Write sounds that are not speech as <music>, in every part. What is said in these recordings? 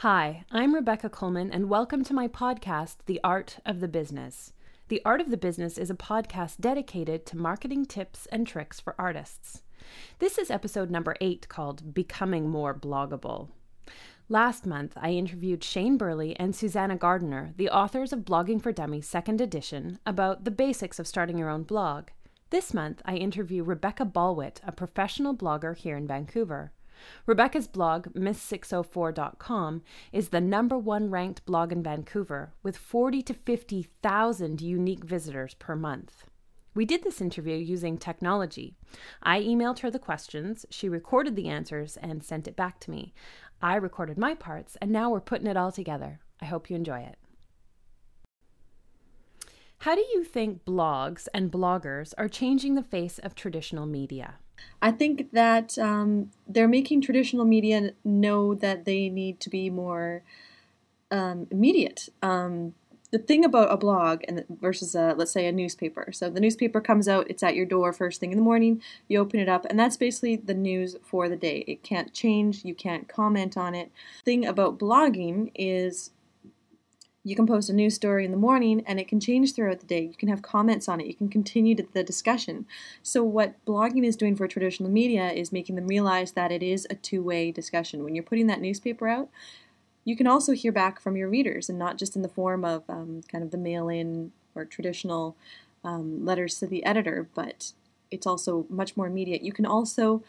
Hi, I'm Rebecca Coleman, and welcome to my podcast, The Art of the Business. The Art of the Business is a podcast dedicated to marketing tips and tricks for artists. This is episode number eight called Becoming More Bloggable. Last month, I interviewed Shane Birley and Susannah Gardner, the authors of Blogging for Dummies second edition, about the basics of starting your own blog. This month, I interview Rebecca Bolwitt, a professional blogger here in Vancouver. Rebecca's blog, miss604.com, is the number one ranked blog in Vancouver with 40 to 50,000 unique visitors per month. We did this interview using technology. I emailed her the questions, she recorded the answers, and sent it back to me. I recorded my parts, and now we're putting it all together. I hope you enjoy it. How do you think blogs and bloggers are changing the face of traditional media? I think that um, they're making traditional media know that they need to be more um, immediate. Um, the thing about a blog and versus a, let's say a newspaper. So the newspaper comes out, it's at your door first thing in the morning. You open it up, and that's basically the news for the day. It can't change. You can't comment on it. thing about blogging is you can post a news story in the morning and it can change throughout the day. You can have comments on it. You can continue the discussion. So, what blogging is doing for traditional media is making them realize that it is a two way discussion. When you're putting that newspaper out, you can also hear back from your readers and not just in the form of um, kind of the mail in or traditional um, letters to the editor, but it's also much more immediate. You can also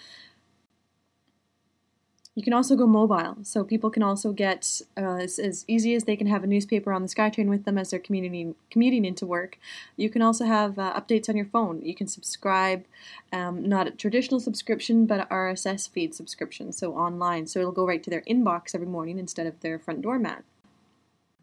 you can also go mobile, so people can also get uh, as, as, easy as they can have a newspaper on the SkyTrain with them as they're commuting commuting into work. You can also have uh, updates on your phone. You can subscribe, um, not a traditional subscription, but RSS feed subscription, so online. So it'll go right to their inbox every morning instead of their front door mat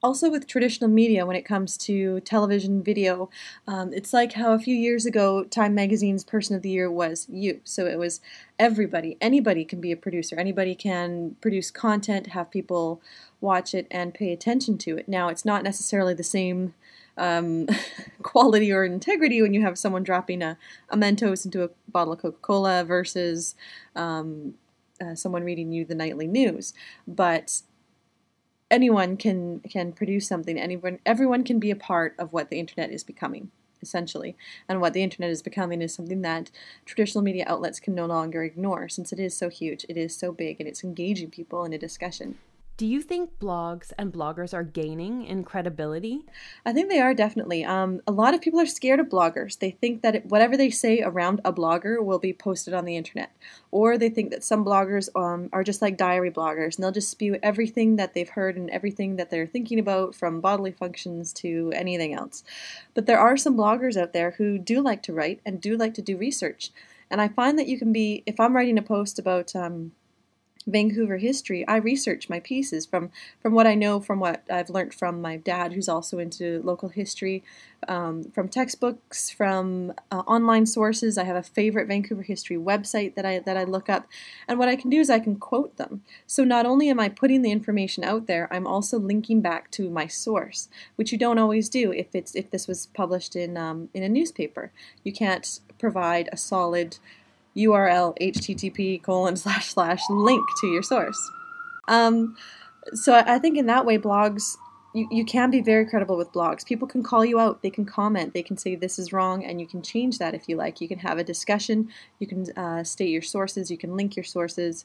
also with traditional media when it comes to television video um, it's like how a few years ago time magazine's person of the year was you. So it was everybody. Anybody can be a producer. Anybody can produce content have people watch it and pay attention to it. Now it's not necessarily the same um, <laughs> quality or integrity when you have someone dropping a, a mentos into a bottle of coca-cola versus um, uh, someone reading you the nightly news. But anyone can can produce something. Anyone, everyone can be a part of what the internet is becoming, essentially. And what the internet is becoming is something that traditional media outlets can no longer ignore, since it is so huge, it is so big, and it's engaging people in a discussion. Do you think blogs and bloggers are gaining in credibility? I think they are definitely. Um, a lot of people are scared of bloggers. They think that whatever they say around a blogger will be posted on the internet. Or they think that some bloggers um, are just like diary bloggers and they'll just spew everything that they've heard and everything that they're thinking about from bodily functions to anything else. But there are some bloggers out there who do like to write and do like to do research. And I find that you can be, if I'm writing a post about, um, Vancouver history, I research my pieces from from what I know, from what I've learned from my dad, who's also into local history, um, from textbooks, from uh, online sources. I have a favorite Vancouver history website that I that I look up, and what I can do is I can quote them. So not only am I putting the information out there, I'm also linking back to my source, which you don't always do if it's if this was published in um, in a newspaper. You can't provide a solid URL http colon slash slash link to your source. Um, so I think in that way, blogs you, you can be very credible with blogs. People can call you out, they can comment, they can say this is wrong, and you can change that if you like. You can have a discussion, you can uh, state your sources, you can link your sources.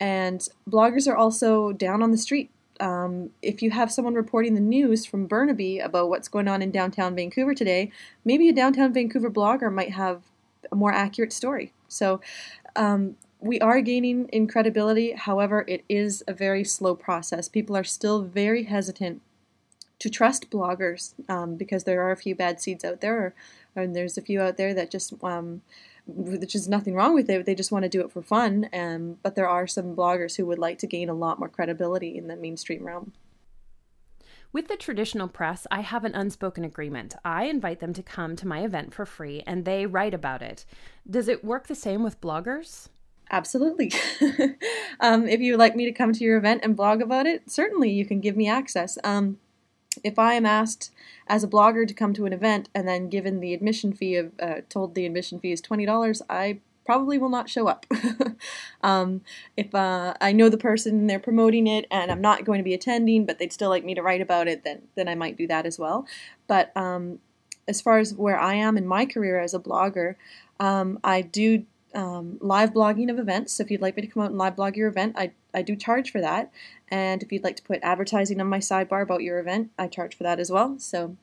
And bloggers are also down on the street. Um, if you have someone reporting the news from Burnaby about what's going on in downtown Vancouver today, maybe a downtown Vancouver blogger might have a more accurate story. So um, we are gaining in credibility. However, it is a very slow process. People are still very hesitant to trust bloggers um, because there are a few bad seeds out there, and there's a few out there that just um, which is nothing wrong with it. They just want to do it for fun. Um, but there are some bloggers who would like to gain a lot more credibility in the mainstream realm. With the traditional press, I have an unspoken agreement. I invite them to come to my event for free and they write about it. Does it work the same with bloggers? Absolutely. <laughs> um, if you would like me to come to your event and blog about it, certainly you can give me access. Um, if I am asked as a blogger to come to an event and then given the admission fee of uh, told the admission fee is twenty dollars, I probably will not show up. <laughs> um, if uh, I know the person and they're promoting it and I'm not going to be attending, but they'd still like me to write about it, then then I might do that as well. But um, as far as where I am in my career as a blogger, um, I do um, live blogging of events. So if you'd like me to come out and live blog your event, I, I do charge for that. And if you'd like to put advertising on my sidebar about your event, I charge for that as well. So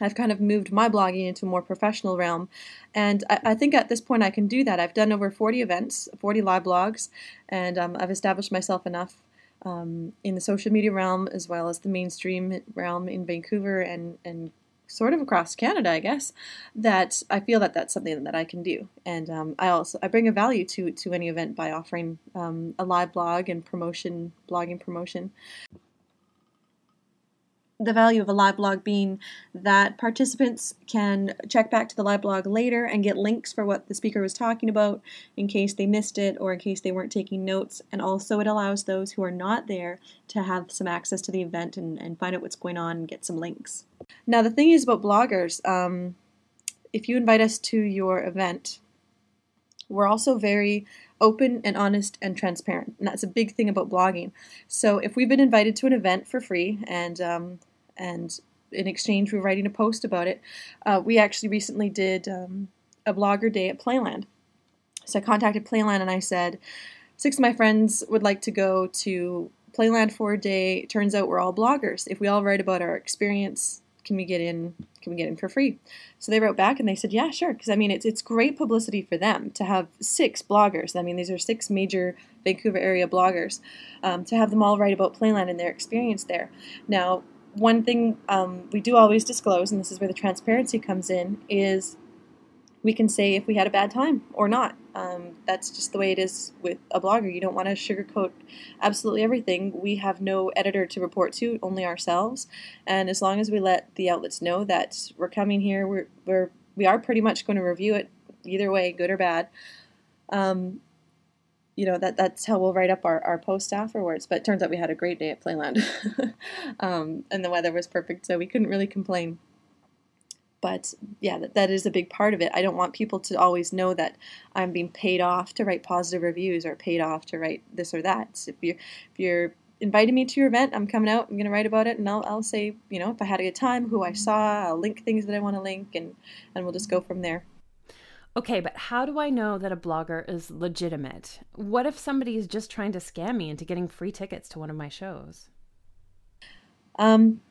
I've kind of moved my blogging into a more professional realm. And I, I, think at this point I can do that. I've done over 40 events, 40 live blogs, and um, I've established myself enough um, in the social media realm as well as the mainstream realm in Vancouver and, and sort of across Canada, I guess, that I feel that that's something that I can do. And um, I also I bring a value to to any event by offering um, a live blog and promotion, blogging promotion the value of a live blog being that participants can check back to the live blog later and get links for what the speaker was talking about in case they missed it or in case they weren't taking notes. And also, it allows those who are not there to have some access to the event and, and find out what's going on and get some links. Now, the thing is about bloggers, um, if you invite us to your event, we're also very open and honest and transparent. And that's a big thing about blogging. So if we've been invited to an event for free and um, and in exchange, we're writing a post about it. Uh, we actually recently did um, a blogger day at Playland. So I contacted Playland and I said, six of my friends would like to go to Playland for a day. Turns out we're all bloggers. If we all write about our experience, can we get in? Can we get in for free? So they wrote back and they said, yeah, sure. Because I mean, it's it's great publicity for them to have six bloggers. I mean, these are six major Vancouver area bloggers. Um, to have them all write about Playland and their experience there. Now, one thing um, we do always disclose, and this is where the transparency comes in, is we can say if we had a bad time or not. Um, that's just the way it is with a blogger. You don't want to sugarcoat absolutely everything. We have no editor to report to, only ourselves. And as long as we let the outlets know that we're coming here, we're, we're we are pretty much going to review it either way, good or bad. Um, you know that that's how we'll write up our, our post afterwards but it turns out we had a great day at playland <laughs> um, and the weather was perfect so we couldn't really complain but yeah that, that is a big part of it i don't want people to always know that i'm being paid off to write positive reviews or paid off to write this or that if you if you're inviting me to your event i'm coming out i'm going to write about it and I'll, I'll say you know if i had a good time who i saw i'll link things that i want to link and and we'll just go from there Okay, but how do I know that a blogger is legitimate? What if somebody is just trying to scam me into getting free tickets to one of my shows? Um,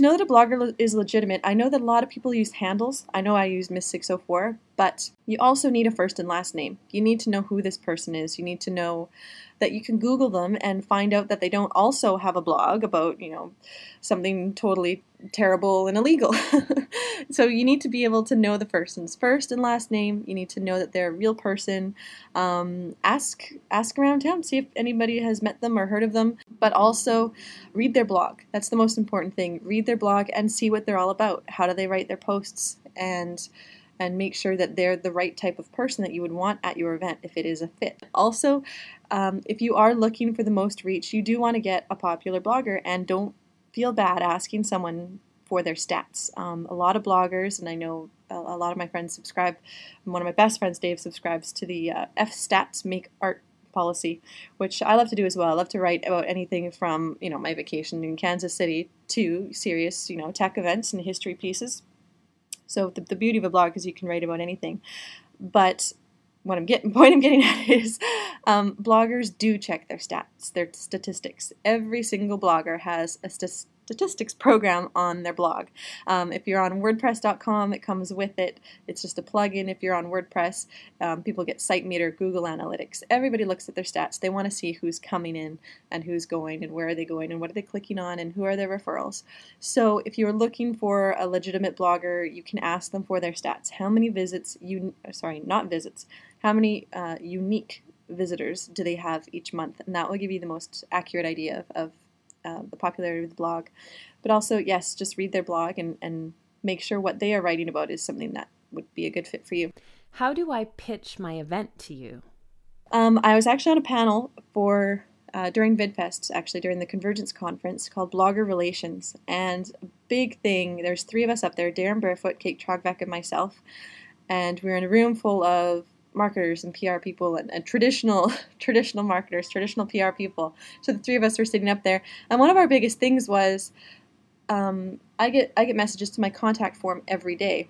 to know that a blogger is legitimate, I know that a lot of people use handles. I know I use Miss 604, but you also need a first and last name. You need to know who this person is. You need to know that you can Google them and find out that they don't also have a blog about, you know, something totally terrible and illegal. <laughs> so you need to be able to know the person's first and last name. You need to know that they're a real person. Um, ask ask around town, see if anybody has met them or heard of them. But also read their blog. That's the most important thing. Read their blog and see what they're all about. How do they write their posts and and make sure that they're the right type of person that you would want at your event if it is a fit. Also, um, if you are looking for the most reach, you do want to get a popular blogger and don't feel bad asking someone for their stats. Um, a lot of bloggers, and I know a, lot of my friends subscribe, one of my best friends, Dave, subscribes to the uh, F Stats Make Art policy, which I love to do as well. I love to write about anything from, you know, my vacation in Kansas City to serious, you know, tech events and history pieces. So the, the beauty of a blog is you can write about anything. But what I'm getting <laughs> point I'm getting at is um, bloggers do check their stats, their statistics. Every single blogger has a statistics program on their blog. Um, if you're on WordPress.com, it comes with it. It's just a plugin. If you're on WordPress, um, people get SiteMeter, Google Analytics. Everybody looks at their stats. They want to see who's coming in and who's going and where are they going and what are they clicking on and who are their referrals. So if you're looking for a legitimate blogger, you can ask them for their stats. How many visits you sorry, not visits. How many uh, unique visitors do they have each month? And that will give you the most accurate idea of, of uh, the popularity of the blog. But also, yes, just read their blog and, and make sure what they are writing about is something that would be a good fit for you. How do I pitch my event to you? Um, I was actually on a panel for uh, during VidFest, actually during the Convergence conference called Blogger Relations, and big thing. There's three of us up there: Darren Barefoot, Kate Trgovac, and myself. And we were in a room full of marketers and PR people and, and, traditional <laughs> traditional marketers, traditional PR people. So the three of us were sitting up there, and one of our biggest things was um, I get I get messages to my contact form every day,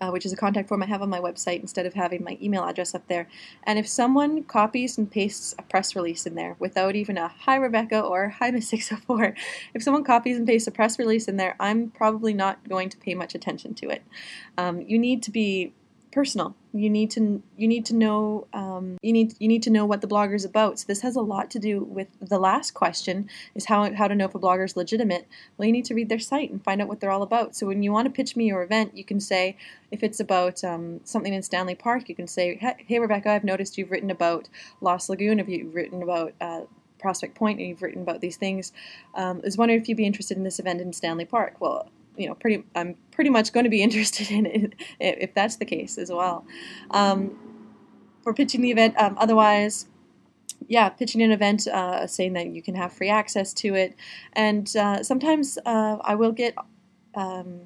uh, which is a contact form I have on my website instead of having my email address up there. And if someone copies and pastes a press release in there without even a hi Rebecca or hi Miss <laughs> 604, if someone copies and pastes a press release in there, I'm probably not going to pay much attention to it. Um, you need to be personal. You need to you need to know um, you need you need to know what the blogger is about. So this has a lot to do with the last question is how how to know if a blogger is legitimate. Well, you need to read their site and find out what they're all about. So when you want to pitch me your event, you can say if it's about um, something in Stanley Park, you can say, "Hey Rebecca, I've noticed you've written about Lost Lagoon. Have you written about uh, Prospect Point, and you've written about these things. Um, I was wondering if you'd be interested in this event in Stanley Park. Well, you know, pretty I'm pretty much going to be <laughs> interested in it if that's the case as well. Um, for pitching the event, um, otherwise, yeah, pitching an event, uh, saying that you can have free access to it, and uh, sometimes uh, I will get. Um,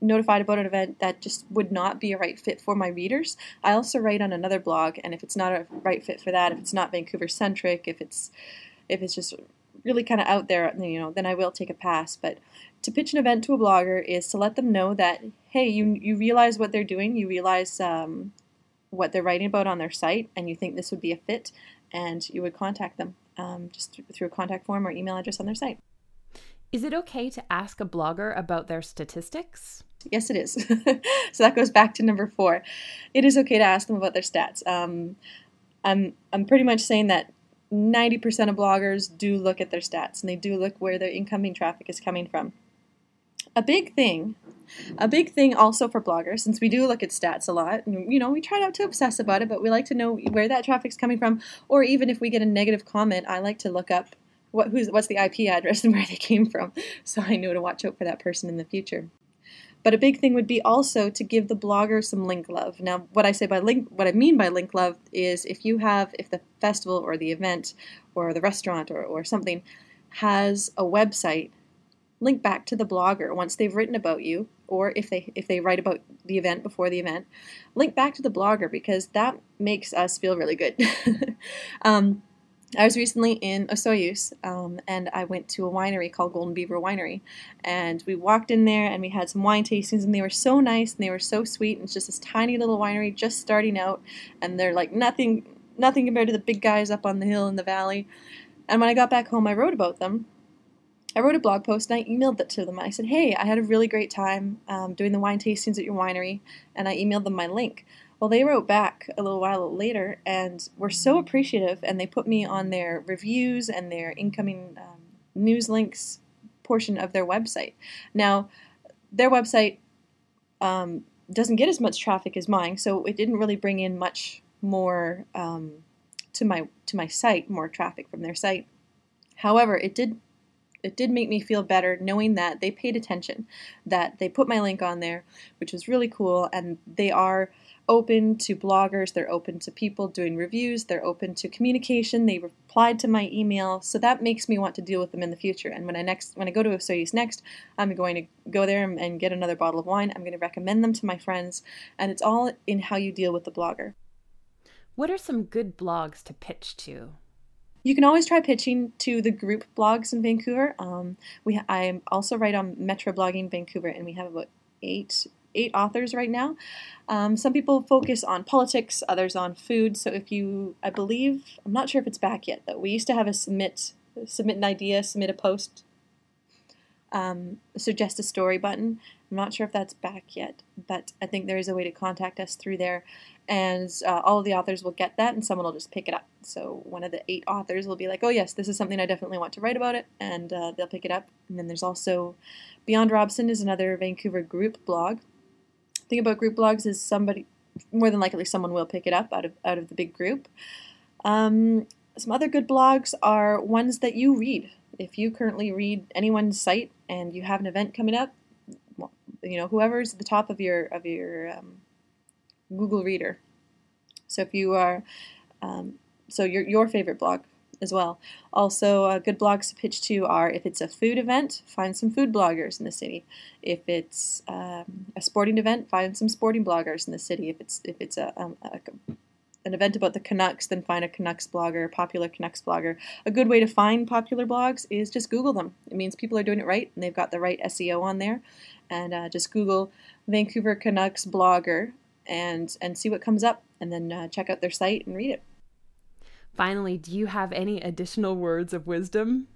notified about an event that just would not be a right fit for my readers. I also write on another blog, and if it's not a right fit for that, if it's not Vancouver centric, if it's if it's just really kind of out there, you know, then I will take a pass. But to pitch an event to a blogger is to let them know that hey, you you realize what they're doing, you realize um, what they're writing about on their site, and you think this would be a fit, and you would contact them um, just through a contact form or email address on their site. Is it okay to ask a blogger about their statistics? Yes, it is. <laughs> so that goes back to number four. It is okay to ask them about their stats. Um, I'm I'm pretty much saying that 90% of bloggers do look at their stats and they do look where their incoming traffic is coming from a big thing a big thing also for bloggers since we do look at stats a lot and you know we try not to obsess about it but we like to know where that traffic's coming from or even if we get a negative comment i like to look up what who's what's the ip address <laughs> and where they came from so i know to watch out for that person in the future. But a big thing would be also to give the blogger some link love. Now what i say by link what i mean by link love is if you have if the festival or the event or the restaurant or, or something has a website link back to the blogger once they've written about you or if they if they write about the event before the event link back to the blogger because that makes us feel really good <laughs> um, I was recently in Osoyoos, um, and I went to a winery called Golden Beaver Winery, and we walked in there and we had some wine tastings, and they were so nice and they were so sweet. And it's just this tiny little winery just starting out, and they're like nothing, nothing compared to the big guys up on the hill in the valley. And when I got back home, I wrote about them, I wrote a blog post and I emailed it to them. I said, Hey, I had a really great time um, doing the wine tastings at your winery, and I emailed them my link. Well, they wrote back a little while later and were so appreciative, and they put me on their reviews and their incoming um, news links portion of their website. Now, their website um, doesn't get as much traffic as mine, so it didn't really bring in much more um, to my to my site, more traffic from their site. However, it did it did make me feel better knowing that they paid attention, that they put my link on there, which was really cool, and they are open to bloggers, they're open to people doing reviews, they're open to communication, they replied to my email, so that makes me want to deal with them in the future. And when I next when I go to Osoyoos next, I'm going to go there and get another bottle of wine. I'm going to recommend them to my friends, and it's all in how you deal with the blogger. What are some good blogs to pitch to? You can always try pitching to the group blogs in Vancouver. Um, we I also write on Metroblogging Vancouver, and we have about eight eight authors right now. Um, some people focus on politics, others on food. So if you, I believe, I'm not sure if it's back yet though. We used to have a submit submit an idea, submit a post, um, suggest a story button. I'm not sure if that's back yet, but I think there is a way to contact us through there. And uh, all of the authors will get that and someone will just pick it up. So one of the eight authors will be like oh yes this is something i definitely want to write about it. And uh, they'll pick it up. And then there's also beyond robson is another vancouver group blog. The thing about group blogs is somebody more than likely someone will pick it up out of out of the big group. Um, some other good blogs are ones that you read if you currently read anyone's site and you have an event coming up you know whoever's at the top of your of your um, Google Reader. So if you are, um, so your your favorite blog as well. Also, uh, good blogs to pitch to are if it's a food event, find some food bloggers in the city. If it's um, a sporting event, find some sporting bloggers in the city. If it's if it's a, um, a an event about the Canucks, then find a Canucks blogger, popular Canucks blogger. A good way to find popular blogs is just Google them. It means people are doing it right and they've got the right SEO on there. And uh, just Google Vancouver Canucks blogger and and see what comes up, and then uh, check out their site and read it. Finally, do you have any additional words of wisdom?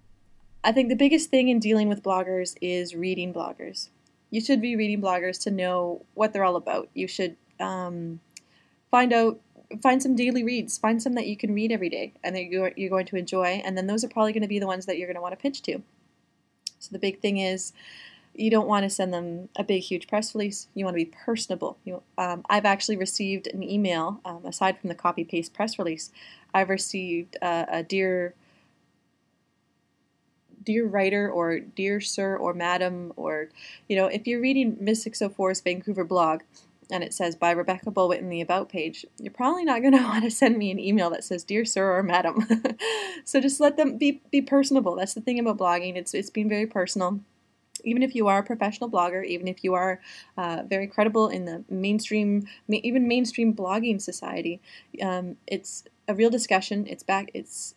I think the biggest thing in dealing with bloggers is reading bloggers. You should be reading bloggers to know what they're all about. You should um, find out, find some daily reads, find some that you can read every day and that you're, you're going to enjoy. And then those are probably going to be the ones that you're going to want to pitch to. So the big thing is you don't want to send them a big, huge press release. You want to be personable. You, um, I've actually received an email, um, aside from the copy paste press release, I've received uh, a dear, dear writer or dear sir or madam or, you know, if you're reading Miss 604's Vancouver blog and it says by Rebecca Bolwitt in the About page, you're probably not going <laughs> to want to send me an email that says dear sir or madam. <laughs> so just let them be be personable. That's the thing about blogging. It's it's being very personal even if you are a professional blogger, even if you are uh, very credible in the mainstream, even mainstream blogging society, um, it's a real discussion. It's back. It's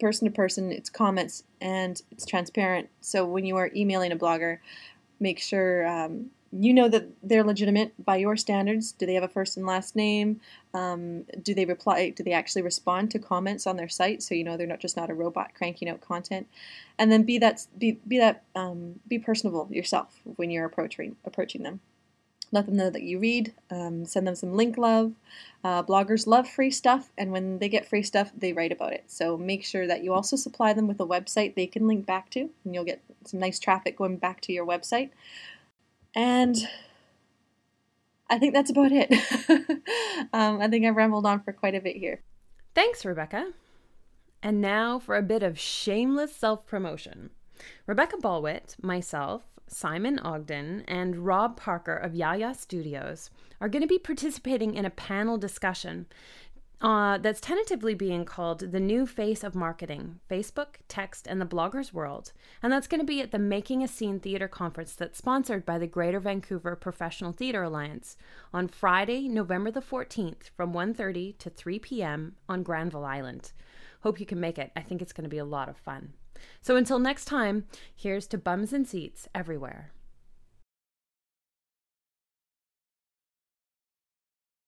person to person. It's comments and it's transparent. So when you are emailing a blogger, make sure um, you know that they're legitimate by your standards. Do they have a first and last name? Um, do they reply? Do they actually respond to comments on their site? So you know they're not just not a robot cranking out content. And then be that be be that um, be personable yourself when you're approaching approaching them. Let them know that you read. Um, send them some link love. Uh, bloggers love free stuff, and when they get free stuff, they write about it. So make sure that you also supply them with a website they can link back to, and you'll get some nice traffic going back to your website. And I think that's about it. <laughs> um, I think I've rambled on for quite a bit here. Thanks, Rebecca. And now for a bit of shameless self promotion. Rebecca Bolwitt, myself, Simon Ogden, and Rob Parker of Yaya Studios are going to be participating in a panel discussion uh, that's tentatively being called The New Face of Marketing Facebook, Text, and the Blogger's World. And that's going to be at the Making a Scene Theatre Conference that's sponsored by the Greater Vancouver Professional Theatre Alliance on Friday, November the 14th from 1.30 to 3 p.m. on Granville Island. Hope you can make it. I think it's going to be a lot of fun. So until next time, here's to bums and seats everywhere.